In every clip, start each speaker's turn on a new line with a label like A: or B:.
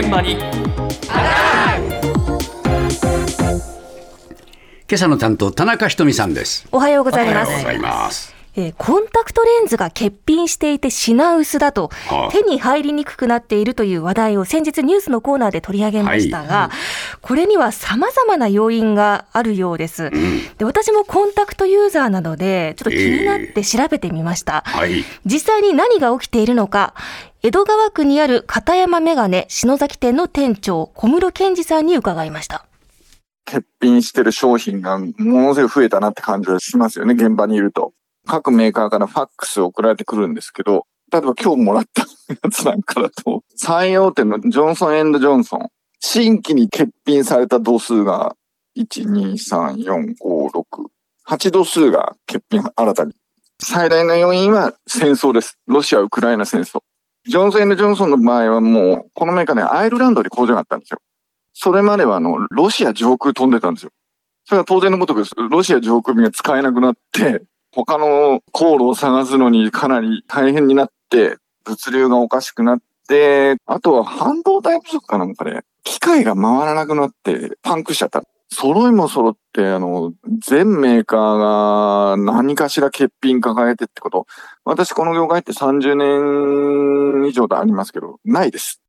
A: 現場に。
B: 今朝の担当田中ひとみさんです。
C: おはようございます。
B: おはようございます。
C: えーコンタクトレンズが欠品していて品薄だと、
B: はあ
C: 手に入りにくくなっているという話題を先日ニュースのコーナーで取り上げましたが、これには様々な要因があるようです、で。私もコンタクトユーザーなので、ちょっと気になって調べてみました。
B: はい
C: 実際に何が起きているのか、江戸川区にある片山メガネ篠崎店の店長、小室健二さんに伺いました。
D: 欠品してる商品がものすごい増えたなって感じがしますよね、現場にいると。各メーカーからファックス送られてくるんですけど、例えば今日もらったやつなんかだと、最大手のジョンソンジョンソン、新規に欠品された度数が、1、2、3、4、5、6、8度数が欠品新たに。最大の要因は戦争です。ロシア・ウクライナ戦争。ジョンソンジョンソンの場合はもう、このメーカーね、アイルランドに工場があったんですよ。それまではあの、ロシア上空飛んでたんですよ。それは当然のごとくです。ロシア上空便が使えなくなって、他の航路を探すのにかなり大変になって、物流がおかしくなって、あとは半導体不足かなんかで、機械が回らなくなってパンクしちゃった。揃いも揃って、あの、全メーカーが何かしら欠品抱えてってこと。私この業界って30年以上でありますけど、ないです。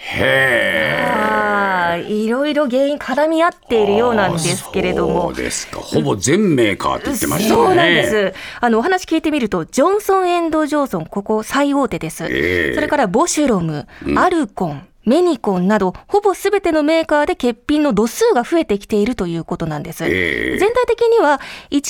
B: へえ
C: あーいろいろ原因絡み合っているようなんですけれど
B: そ
C: も
B: う。ですかほぼ全メーカーって言ってましたね
C: そうなんです。あの、お話聞いてみると、ジョンソン・エンド・ジョンソン、ここ最大手です。
B: ええ
C: それから、ボシュロム、
B: うん
C: アルコン、メニコンなど、ほぼすべてのメーカーで欠品の度数が増えてきているということなんです。
B: ええ。
C: 全体的には、1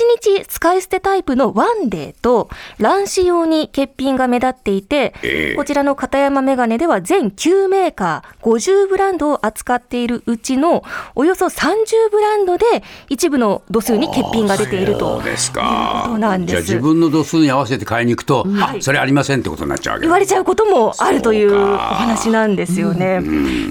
C: 日使い捨てタイプのワンデーと、卵子用に欠品が目立っていて、
B: ええ。
C: こちらの片山メガネでは全9メーカー50ブランドを扱っているうちのおよそ30ブランドで一部の度数に欠品が出ていると
B: そうです
C: いう
B: か
C: ことなんです。
B: じゃあ自分の度数に合わせて買いに行くと、
C: はい
B: あそれありませんってことになっちゃうわけ。
C: 言われちゃうこともあるというお話なんですよね。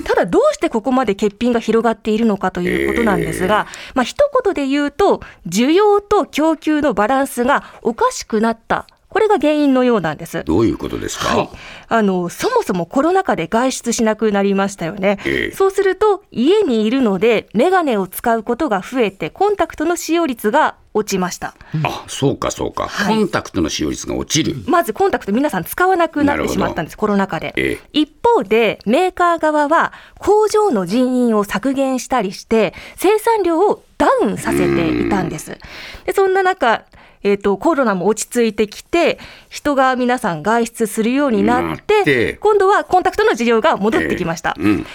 C: ただどうしてここまで欠品が広がっているのかということなんですが、まあ一言で言うと需要と供給のバランスがおかしくなった。これが原因のようなんです。
B: どういうことですか、
C: はい、あのそもそもコロナ禍で外出しなくなりましたよね、
B: ええ。
C: そうすると家にいるのでメガネを使うことが増えてコンタクトの使用率が落ちました。
B: あそうかそうか、
C: はい。
B: コンタクトの使用率が落ちる、
C: まずコンタクト皆さん使わなくなってしまったんですコロナ禍で、
B: ええ。
C: 一方でメーカー側は工場の人員を削減したりして生産量をダウンさせていたんです。でそんな中えー、とコロナも落ち着いてきて人が皆さん外出するようになって今度はコンタクトの需要が戻ってきました、
B: うん、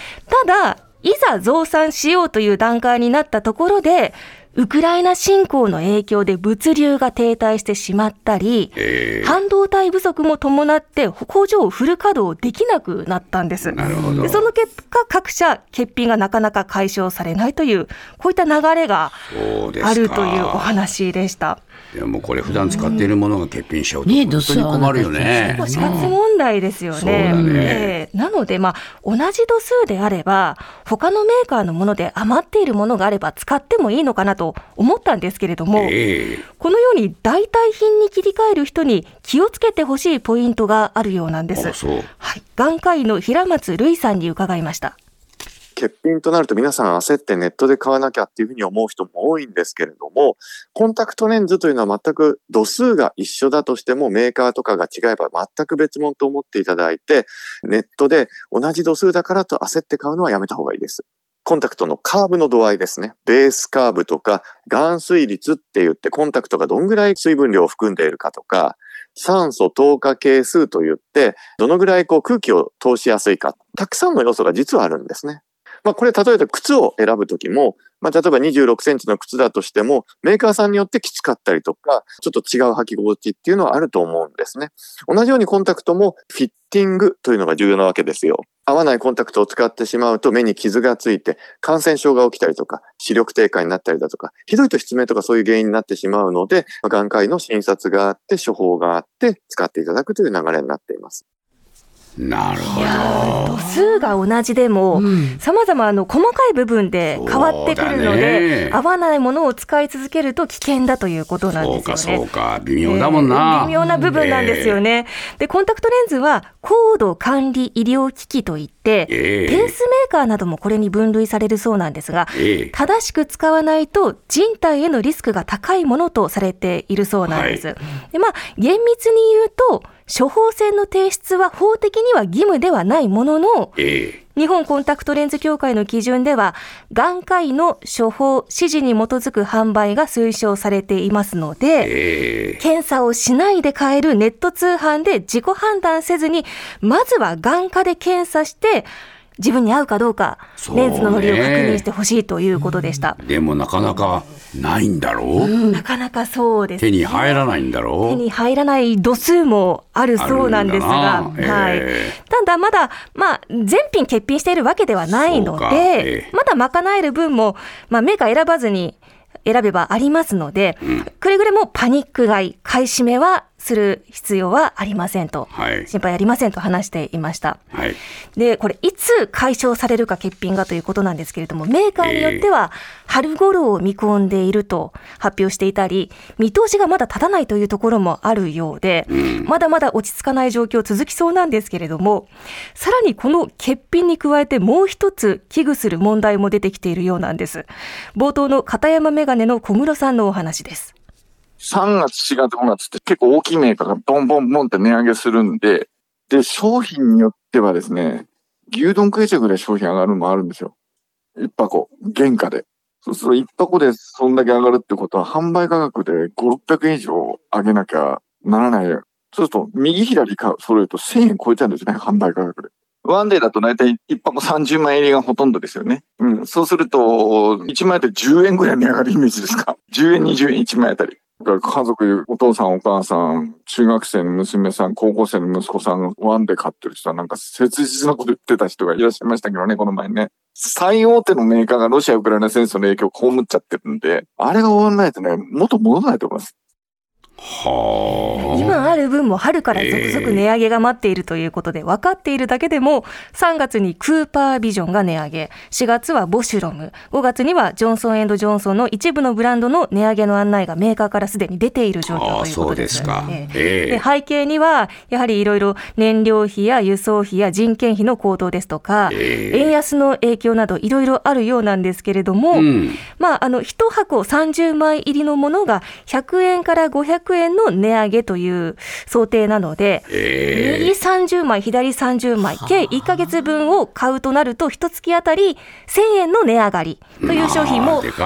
C: ただいざ増産しようという段階になったところでウクライナ侵攻の影響で物流が停滞してしまったり、
B: ええ
C: 半導体不足も伴って工場をフル稼働できなくなったんです。
B: なるほど
C: でその結果各社欠品がなかなか解消されないというこういった流れがあるというお話でした。
B: いやもうこれ普段使っているものが欠品しちゃうと
E: ね
B: 本当に困るよね。
C: 死活問題ですよ
B: そう
C: ね。
B: だね
C: ええなので、まあ、同じ度数であれば、他のメーカーのもので余っているものがあれば使ってもいいのかなと思ったんですけれども、
B: ええ
C: このように代替品に切り替える人に気をつけてほしいポイントがあるようなんです。
B: あそう
C: はい。眼科医の平松瑠衣さんに伺いました。
F: 欠品となると皆さん焦ってネットで買わなきゃっていうふうに思う人も多いんですけれども、コンタクトレンズというのは全く度数が一緒だとしてもメーカーとかが違えば全く別物と思っていただいて、ネットで同じ度数だからと焦って買うのはやめた方がいいです。コンタクトのカーブの度合いですね。ベースカーブとか、含水率って言ってコンタクトがどんぐらい水分量を含んでいるかとか、酸素透過係数と言って、どのぐらいこう空気を通しやすいか。たくさんの要素が実はあるんですね。まあこれ例えば靴を選ぶときも、まあ例えば26センチの靴だとしても、メーカーさんによってきつかったりとか、ちょっと違う履き心地っていうのはあると思うんですね。同じようにコンタクトもフィッティングというのが重要なわけですよ。合わないコンタクトを使ってしまうと目に傷がついて感染症が起きたりとか視力低下になったりだとかひどいと失明とかそういう原因になってしまうので眼科医の診察があって処方があって使っていただくという流れになっています。
B: なるほど。
C: 度数が同じでも、さまざまあの細かい部分で変わってくるので、
B: ね
C: 合わないものを使い続けると危険だということなん
B: そう
C: ですよね。
B: かそうか。微妙だもんな、
C: えー微妙な部分なんですよね。で、コンタクトレンズは高度管理医療機器といって、
B: ええ
C: ペースメーカーなどもこれに分類されるそうなんですが、
B: ええ。
C: 正しく使わないと人体へのリスクが高いものとされているそうなんです。
B: は
C: でまあ、厳密に言うと、処方箋の提出は法的には義務ではないものの、
B: ええ。
C: 日本コンタクトレンズ協会の基準では、眼科医の処方指示に基づく販売が推奨されていますので、
B: ええ。
C: 検査をしないで買えるネット通販で自己判断せずに、まずは眼科で検査して、自分に合うかどうか、
B: そうね。
C: レンズの乗りを確認してほしいということでした。
B: でもなかなかないんだろう、
C: なかなかそうです、ね。
B: 手に入らないんだろう？
C: 手に入らない度数もあるそうなんですが、
B: あるんだな。
C: はい。
B: ええ。
C: ただまだ、まあ、全品欠品しているわけではないので、
B: ええ。
C: まだ賄える分も、まあ、メーカー選ばずに選べばありますので、くれぐれもパニック買い、買い占めはする必要はありませんと、
B: はい
C: 心配ありませんと話していました。
B: はい
C: で、これ、いつ解消されるか欠品がということなんですけれども、メーカーによっては、春頃を見込んでいると発表していたり、見通しがまだ立たないというところもあるようで、まだまだ落ち着かない状況続きそうなんですけれども、さらにこの欠品に加えてもう一つ危惧する問題も出てきているようなんです。冒頭の片山メガネの小室さんのお話です。
D: 3月、4月、5月って結構大きいメーカーがボンボンボンって値上げするんで、で、商品によってはですね、牛丼食えちゃうぐらい商品上がるのもあるんですよ。一箱、原価で。そうすると一箱でそんだけ上がるってことは、販売価格で5、600円以上上げなきゃならない。そうすると、右左か揃えると1000円超えちゃうんですね、販売価格で。ワンデーだと大体一箱30万円入りがほとんどですよね。うん。そうすると、1万円で10円ぐらい値上がるイメージですか。10円、20円、1万円あたり。だから家族、お父さん、お母さん、中学生の娘さん、高校生の息子さん、ワンで飼ってる人はなんか切実なこと言ってた人がいらっしゃいましたけどね、この前ね。最大手のメーカーがロシア・ウクライナ戦争の影響を被っちゃってるんで、あれが終わらないとね、元戻らないと思います。
B: はあ。
C: 今ある分も春から続々値上げが待っているということで、分かっているだけでも、3月にクーパービジョンが値上げ、4月はボシュロム、5月にはジョンソンジョンソンの一部のブランドの値上げの案内がメーカーからすでに出ている状況ということです。
B: ああそうで
C: で背景には、やはりいろいろ燃料費や輸送費や人件費の高騰ですとか、
B: ええ。
C: 円安の影響などいろいろあるようなんですけれども、
B: うん。
C: まあ、あの、1箱30枚入りのものが100円から500円の値上げという想定なので、
B: え
C: 右30枚、左30枚、計1ヶ月分を買うとなると、一月あたり1000円の値上がりという商品も出て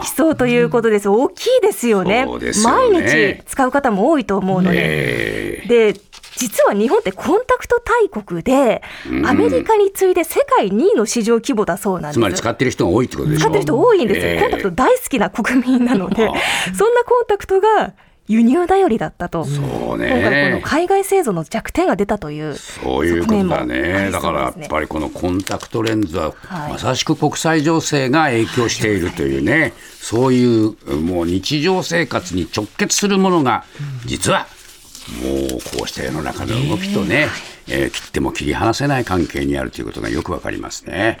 C: きそうということです。大きいですよね。
B: よね。
C: 毎日使う方も多いと思うので。
B: ええ。
C: で、実は日本ってコンタクト大国で、
B: うん。
C: アメリカに次いで世界2位の市場規模だそうなんです。
B: つまり使ってる人が多いってことでしょ。
C: 使ってる人多いんですよ、
B: ええ
C: コンタクト大好きな国民なので。
B: あ、
C: そんなコンタクトが輸入頼りだったと、
B: そう
C: 今回、この
B: ね
C: 海外製造の弱点が出たという、
B: そういうことだね。
C: り
B: だからやっぱりこのコンタクトレンズは
C: はい。
B: まさしく国際情勢が影響しているというね、そういうもう日常生活に直結するものが実はもうこうした世の中の動きとね、えー切っても切り離せない関係にあるということがよくわかりますね。